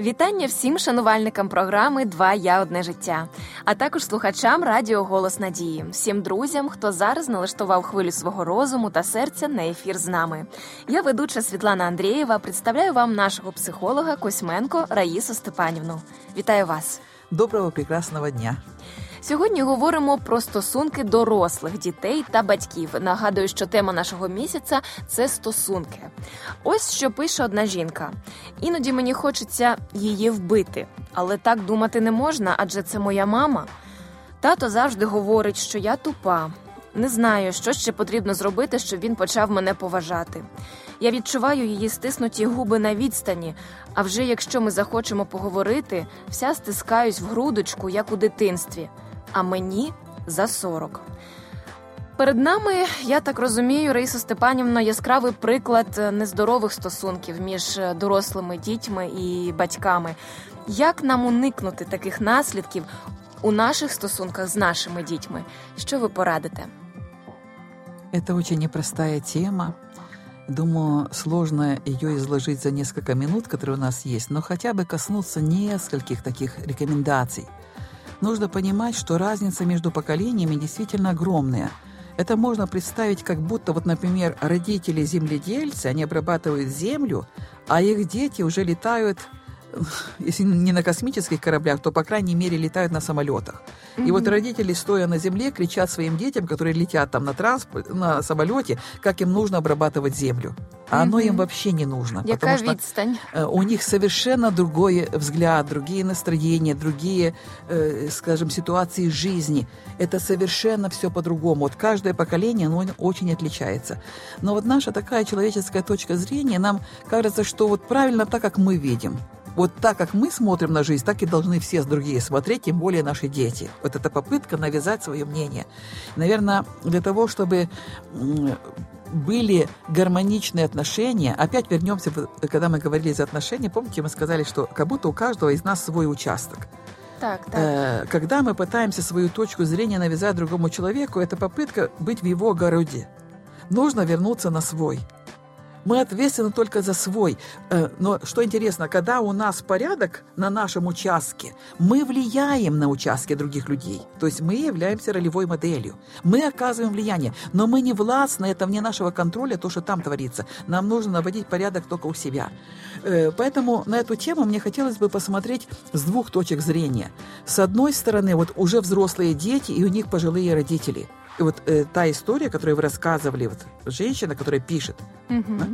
Вітання всім шанувальникам програми Два я одне життя, а також слухачам Радіо Голос Надії, всім друзям, хто зараз налаштував хвилю свого розуму та серця на ефір з нами. Я ведуча Світлана Андрієва. Представляю вам нашого психолога Косьменко Раїсу Степанівну. Вітаю вас! Доброго прекрасного дня! Сьогодні говоримо про стосунки дорослих дітей та батьків. Нагадую, що тема нашого місяця це стосунки. Ось що пише одна жінка. Іноді мені хочеться її вбити, але так думати не можна, адже це моя мама. Тато завжди говорить, що я тупа. Не знаю, що ще потрібно зробити, щоб він почав мене поважати. Я відчуваю її стиснуті губи на відстані. А вже якщо ми захочемо поговорити, вся стискаюсь в грудочку, як у дитинстві а мені за 40. Перед нами, я так розумію, Раїса Степанівна, яскравий приклад нездорових стосунків між дорослими дітьми і батьками. Як нам уникнути таких наслідків у наших стосунках з нашими дітьми? Що ви порадите? Это очень непростая тема. Думаю, сложно ее изложить за несколько минут, которые у нас есть, но хотя бы коснуться нескольких таких рекомендаций – Нужно понимать, что разница между поколениями действительно огромная. Это можно представить, как будто, вот, например, родители земледельцы, они обрабатывают землю, а их дети уже летают если не на космических кораблях, то, по крайней мере, летают на самолетах. Mm-hmm. И вот родители, стоя на земле, кричат своим детям, которые летят там на транспорт, на самолете, как им нужно обрабатывать землю. А mm-hmm. оно им вообще не нужно. Яка потому что відстань? Э, у них совершенно другой взгляд, другие настроения, другие, э, скажем, ситуации жизни. Это совершенно все по-другому. Вот каждое поколение, оно очень отличается. Но вот наша такая человеческая точка зрения, нам кажется, что вот правильно так, как мы видим. Вот так, как мы смотрим на жизнь, так и должны все другие смотреть, тем более наши дети. Вот эта попытка навязать свое мнение. Наверное, для того, чтобы были гармоничные отношения. Опять вернемся, когда мы говорили за отношения, помните, мы сказали, что как будто у каждого из нас свой участок. Так, так. Э, когда мы пытаемся свою точку зрения навязать другому человеку, это попытка быть в его огороде. Нужно вернуться на свой. Мы ответственны только за свой. Э, но что интересно, когда у нас порядок на нашем участке, мы влияем на участки других людей. То есть мы являемся ролевой моделью. Мы оказываем влияние, но мы не властны, это вне нашего контроля, то, что там творится. Нам нужно наводить порядок только у себя. Э, поэтому на эту тему мне хотелось бы посмотреть с двух точек зрения. С одной стороны, вот уже взрослые дети и у них пожилые родители – и вот э, та история, которую вы рассказывали, вот женщина, которая пишет, угу. да,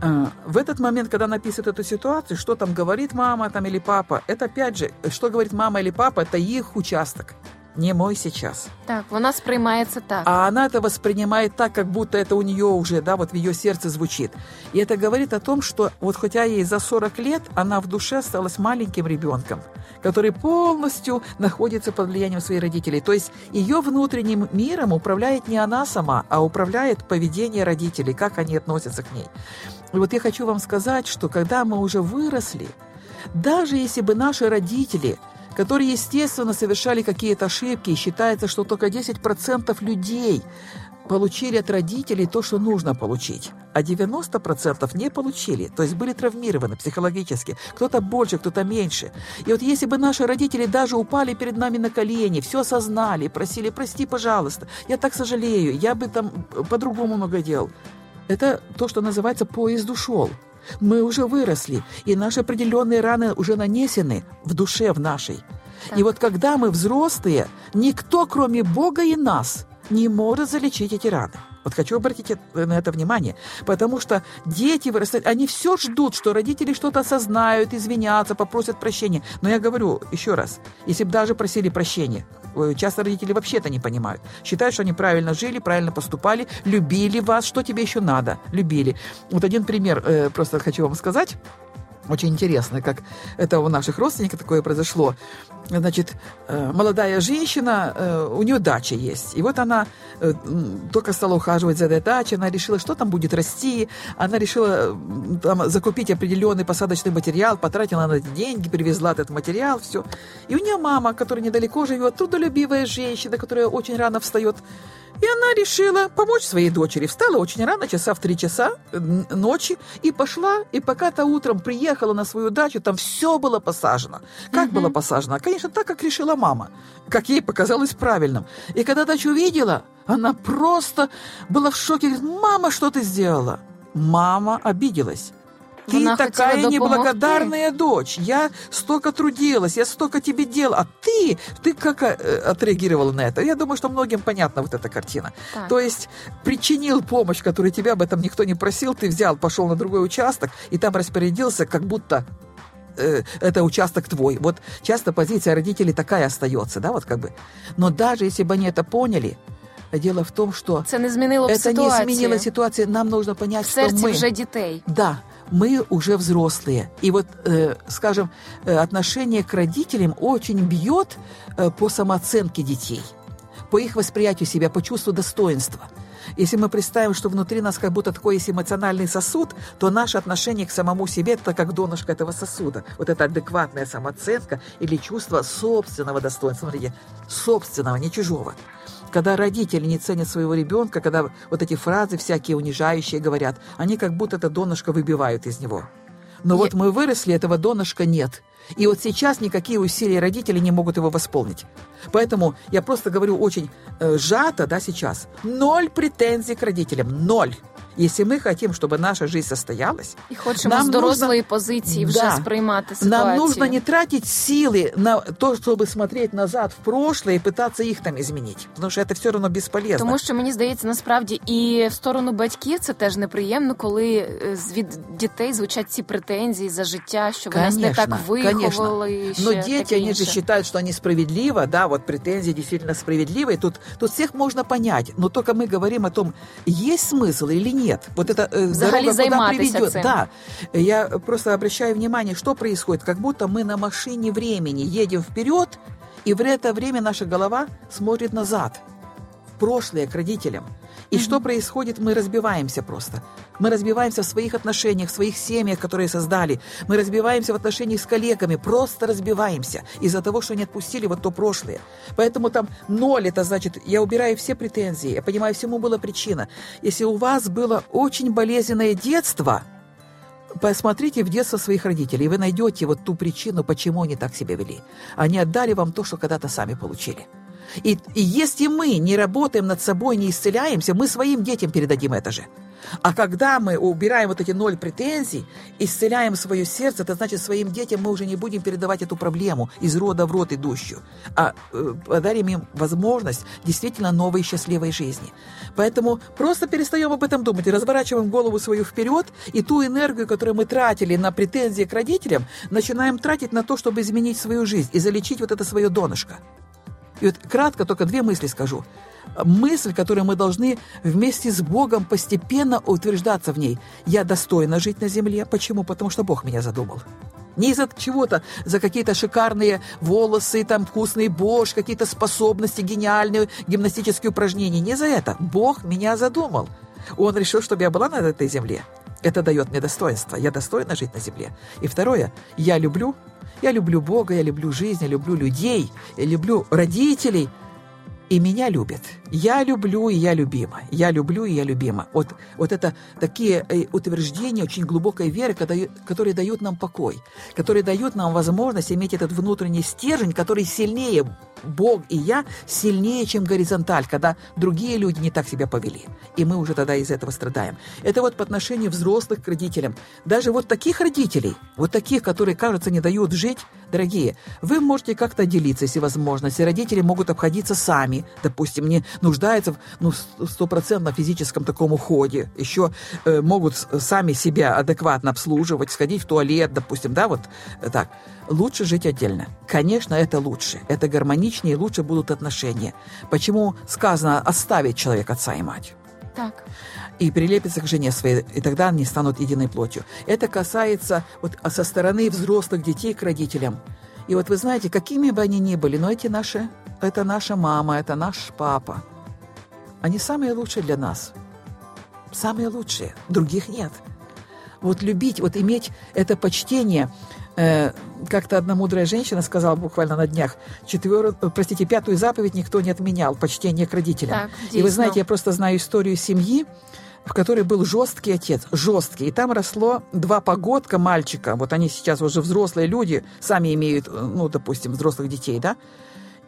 э, в этот момент, когда она описывает эту ситуацию, что там говорит мама там, или папа, это опять же, что говорит мама или папа, это их участок не мой сейчас. Так, вона сприймається так. А она это воспринимает так, как будто это у нее уже, да, вот в ее сердце звучит. И это говорит о том, что вот хотя ей за 40 лет, она в душе осталась маленьким ребенком, который полностью находится под влиянием своих родителей. То есть ее внутренним миром управляет не она сама, а управляет поведение родителей, как они относятся к ней. И вот я хочу вам сказать, что когда мы уже выросли, даже если бы наши родители – которые, естественно, совершали какие-то ошибки, и считается, что только 10% людей получили от родителей то, что нужно получить, а 90% не получили, то есть были травмированы психологически. Кто-то больше, кто-то меньше. И вот если бы наши родители даже упали перед нами на колени, все осознали, просили, прости, пожалуйста, я так сожалею, я бы там по-другому много делал. Это то, что называется «поезд ушел». Мы уже выросли, и наши определенные раны уже нанесены в душе в нашей. Так. И вот когда мы взрослые, никто, кроме Бога и нас, не может залечить эти раны. Вот хочу обратить на это внимание, потому что дети вырастают, они все ждут, что родители что-то осознают, извинятся, попросят прощения. Но я говорю еще раз, если бы даже просили прощения, часто родители вообще это не понимают. Считают, что они правильно жили, правильно поступали, любили вас, что тебе еще надо, любили. Вот один пример э, просто хочу вам сказать. Очень интересно, как это у наших родственников такое произошло. Значит, э, молодая женщина, э, у нее дача есть. И вот она э, только стала ухаживать за этой дачей, она решила, что там будет расти. Она решила там, закупить определенный посадочный материал, потратила на эти деньги, привезла этот материал, все. И у нее мама, которая недалеко живет, трудолюбивая женщина, которая очень рано встает, И она решила помочь своей дочери. Встала очень рано, часа в три часа ночи, и пошла, и пока-то утром приехала на свою дачу, там все было посажено. Как угу. было посажено? Конечно, так, как решила мама, как ей показалось правильным. И когда дачу увидела, она просто была в шоке. Говорит, мама, что ты сделала? Мама обиделась. Ты Она такая неблагодарная дочь. Я столько трудилась, я столько тебе делала. А ты, ты как э, отреагировала на это? Я думаю, что многим понятна вот эта картина. Так. То есть причинил помощь, которую тебя об этом никто не просил, ты взял, пошел на другой участок и там распорядился, как будто э, это участок твой. Вот часто позиция родителей такая остается, да, вот как бы. Но даже если бы они это поняли, Дело в том, что це не змінило это ситуацию. не изменило ситуацию. Нам нужно понять, в что мы... уже детей. Да, мы уже взрослые. И вот, э, скажем, э, отношение к родителям очень бьет э, по самооценке детей, по их восприятию себя, по чувству достоинства. Если мы представим, что внутри нас как будто такой есть эмоциональный сосуд, то наше отношение к самому себе – это как донышко этого сосуда. Вот это адекватная самооценка или чувство собственного достоинства. Смотрите, собственного, не чужого когда родители не ценят своего ребенка, когда вот эти фразы всякие унижающие говорят, они как будто это донышко выбивают из него. Но Я... вот мы выросли, этого донышка нет. И вот сейчас никакие усилия родителей не могут его восполнить. Поэтому я просто говорю очень э, сжато, да, сейчас. Ноль претензий к родителям. Ноль. Если ми хотим, щоб наша жизнь состоялась, і хочемо нам з дорослої нужно, позиції вже да, сприймати ситуацію. Нам нужно не тратить силы на то, щоб смотреть назад в прошлое і пытаться їх там изменить. Тому що це все одно безполезно. Тому що мені здається, насправді і в сторону батьків це теж неприємно, коли від дітей звучать ці претензії за життя, що вони нас не так виховали. Но дети, они же считают, что они справедливо, да, вот претензии действительно справедливые. Тут, тут всех можно понять, но только мы говорим о том, есть смысл или нет. Вот это э, дорога куда приведет. Цим. Да. Я просто обращаю внимание, что происходит. Как будто мы на машине времени едем вперед, и в это время наша голова смотрит назад, прошлое, к родителям. И mm-hmm. что происходит? Мы разбиваемся просто. Мы разбиваемся в своих отношениях, в своих семьях, которые создали. Мы разбиваемся в отношениях с коллегами, просто разбиваемся из-за того, что не отпустили вот то прошлое. Поэтому там ноль, это значит, я убираю все претензии, я понимаю, всему была причина. Если у вас было очень болезненное детство, посмотрите в детство своих родителей, и вы найдете вот ту причину, почему они так себя вели. Они отдали вам то, что когда-то сами получили. И, и если мы не работаем над собой, не исцеляемся, мы своим детям передадим это же. А когда мы убираем вот эти ноль претензий, исцеляем свое сердце, это значит, своим детям мы уже не будем передавать эту проблему из рода в род идущую, а э, подарим им возможность действительно новой счастливой жизни. Поэтому просто перестаем об этом думать и разворачиваем голову свою вперед, и ту энергию, которую мы тратили на претензии к родителям, начинаем тратить на то, чтобы изменить свою жизнь и залечить вот это свое донышко. И вот кратко только две мысли скажу. Мысль, которую мы должны вместе с Богом постепенно утверждаться в ней. Я достойна жить на земле. Почему? Потому что Бог меня задумал. Не из-за чего-то, за какие-то шикарные волосы, там вкусный борщ, какие-то способности, гениальные гимнастические упражнения. Не за это. Бог меня задумал. Он решил, чтобы я была на этой земле. Это дает мне достоинство. Я достойна жить на земле. И второе, я люблю я люблю Бога, я люблю жизнь, я люблю людей, я люблю родителей – и меня любят. Я люблю, и я любима. Я люблю, и я любима. Вот, вот это такие э, утверждения очень глубокой веры, которые дают нам покой, которые дают нам возможность иметь этот внутренний стержень, который сильнее, Бог и я, сильнее, чем горизонталь, когда другие люди не так себя повели. И мы уже тогда из этого страдаем. Это вот по отношению взрослых к родителям. Даже вот таких родителей, вот таких, которые, кажется, не дают жить, дорогие, вы можете как-то делиться, если возможно. Если родители могут обходиться сами, допустим, не нуждаются в ну, стопроцентно физическом таком уходе, еще э, могут сами себя адекватно обслуживать, сходить в туалет, допустим, да, вот э, так. Лучше жить отдельно. Конечно, это лучше. Это гармоничнее, лучше будут отношения. Почему сказано оставить человек отца и мать? Так и прилепиться к жене своей, и тогда они станут единой плотью. Это касается вот со стороны взрослых детей к родителям. И вот вы знаете, какими бы они ни были, но эти наши, это наша мама, это наш папа. Они самые лучшие для нас. Самые лучшие. Других нет. Вот любить, вот иметь это почтение Э, как-то одна мудрая женщина сказала буквально на днях, четвер... простите, пятую заповедь никто не отменял, почтение к родителям. Так, и вы знаете, я просто знаю историю семьи, в которой был жесткий отец, жесткий. И там росло два погодка мальчика. Вот они сейчас уже взрослые люди, сами имеют, ну, допустим, взрослых детей, да?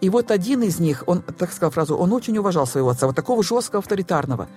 И вот один из них, он, так сказал фразу, он очень уважал своего отца, вот такого жесткого, авторитарного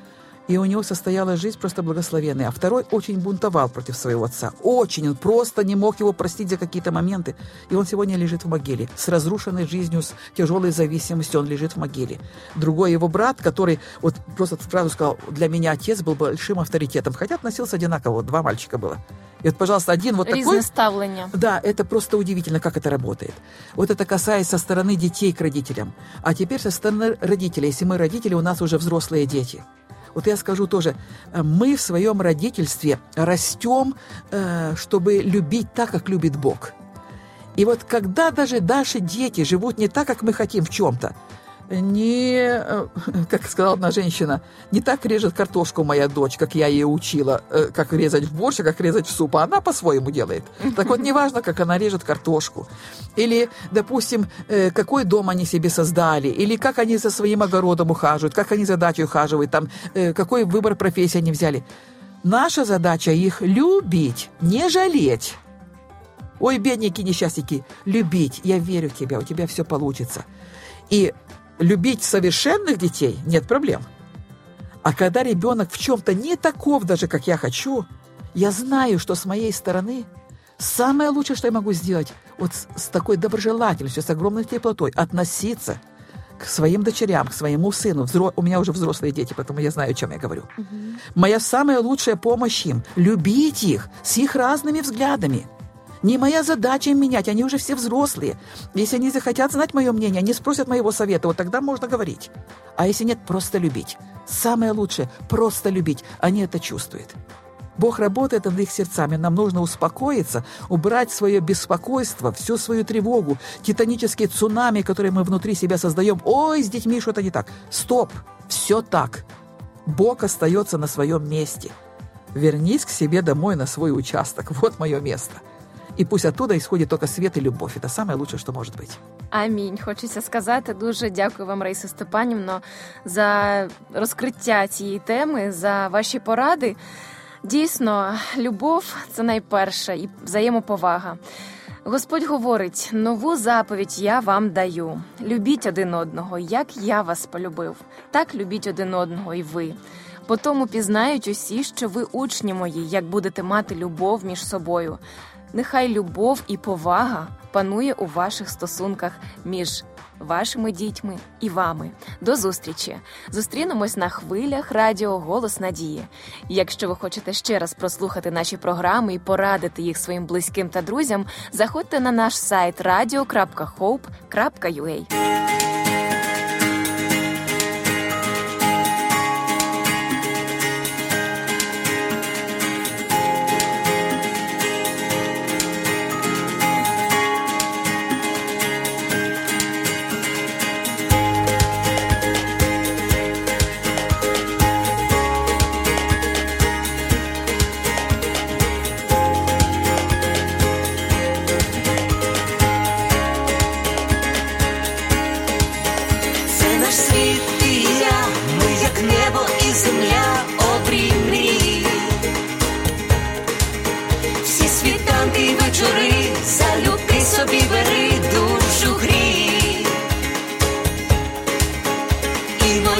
и у него состоялась жизнь просто благословенная. А второй очень бунтовал против своего отца. Очень. Он просто не мог его простить за какие-то моменты. И он сегодня лежит в могиле. С разрушенной жизнью, с тяжелой зависимостью он лежит в могиле. Другой его брат, который вот просто сразу сказал, для меня отец был большим авторитетом. Хотя относился одинаково. Вот два мальчика было. И вот, пожалуйста, один вот такой... ставлення. Да, это просто удивительно, как это работает. Вот это касаясь со стороны детей к родителям. А теперь со стороны родителей. Если мы родители, у нас уже взрослые дети. Вот я скажу тоже, э, мы в своем родительстве растем, э, чтобы любить так, как любит Бог. И вот когда даже наши дети живут не так, как мы хотим в чем-то, не, э, как сказала одна женщина, не так режет картошку моя дочь, как я ее учила, э, как резать в борщ, как резать в суп, а она по-своему делает. Так вот, неважно, как она режет картошку. Или, допустим, э, какой дом они себе создали, или как они за своим огородом ухаживают, как они за дачей ухаживают, там, какой выбор профессии они взяли. Наша задача их любить, не жалеть. Ой, бедненькие несчастники, любить. Я верю в тебя, у тебя все получится. И любить совершенных детей нет проблем. А когда ребенок в чем-то не таков даже, как я хочу, я знаю, что с моей стороны самое лучшее, что я могу сделать, вот с, с такой доброжелательностью, с огромной теплотой относиться к своим дочерям, к своему сыну. Взро... У меня уже взрослые дети, поэтому я знаю, о чем я говорю. Угу. Моя самая лучшая помощь им – любить их с их разными взглядами – не моя задача им менять, они уже все взрослые. Если они захотят знать мое мнение, они спросят моего совета, вот тогда можно говорить. А если нет, просто любить. Самое лучшее – просто любить. Они это чувствуют. Бог работает над их сердцами. Нам нужно успокоиться, убрать свое беспокойство, всю свою тревогу, титанические цунами, которые мы внутри себя создаем. Ой, с детьми что-то не так. Стоп! Все так. Бог остается на своем месте. Вернись к себе домой на свой участок. Вот мое место – і пусть оттуда исходит только свет и любовь. Это самое лучшее, что может быть. Амінь. Хочеться сказати дуже дякую вам, Раїса Степанівно, за розкриття цієї теми, за ваші поради. Дійсно, любов це найперше і взаємоповага. Господь говорить: нову заповідь я вам даю. Любіть один одного, як я вас полюбив. Так любіть один одного і ви. По тому пізнають усі, що ви учні мої, як будете мати любов між собою. Нехай любов і повага панує у ваших стосунках між вашими дітьми і вами. До зустрічі! Зустрінемось на хвилях радіо Голос Надії. Якщо ви хочете ще раз прослухати наші програми і порадити їх своїм близьким та друзям, заходьте на наш сайт radio.hope.ua.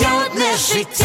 Одне життя,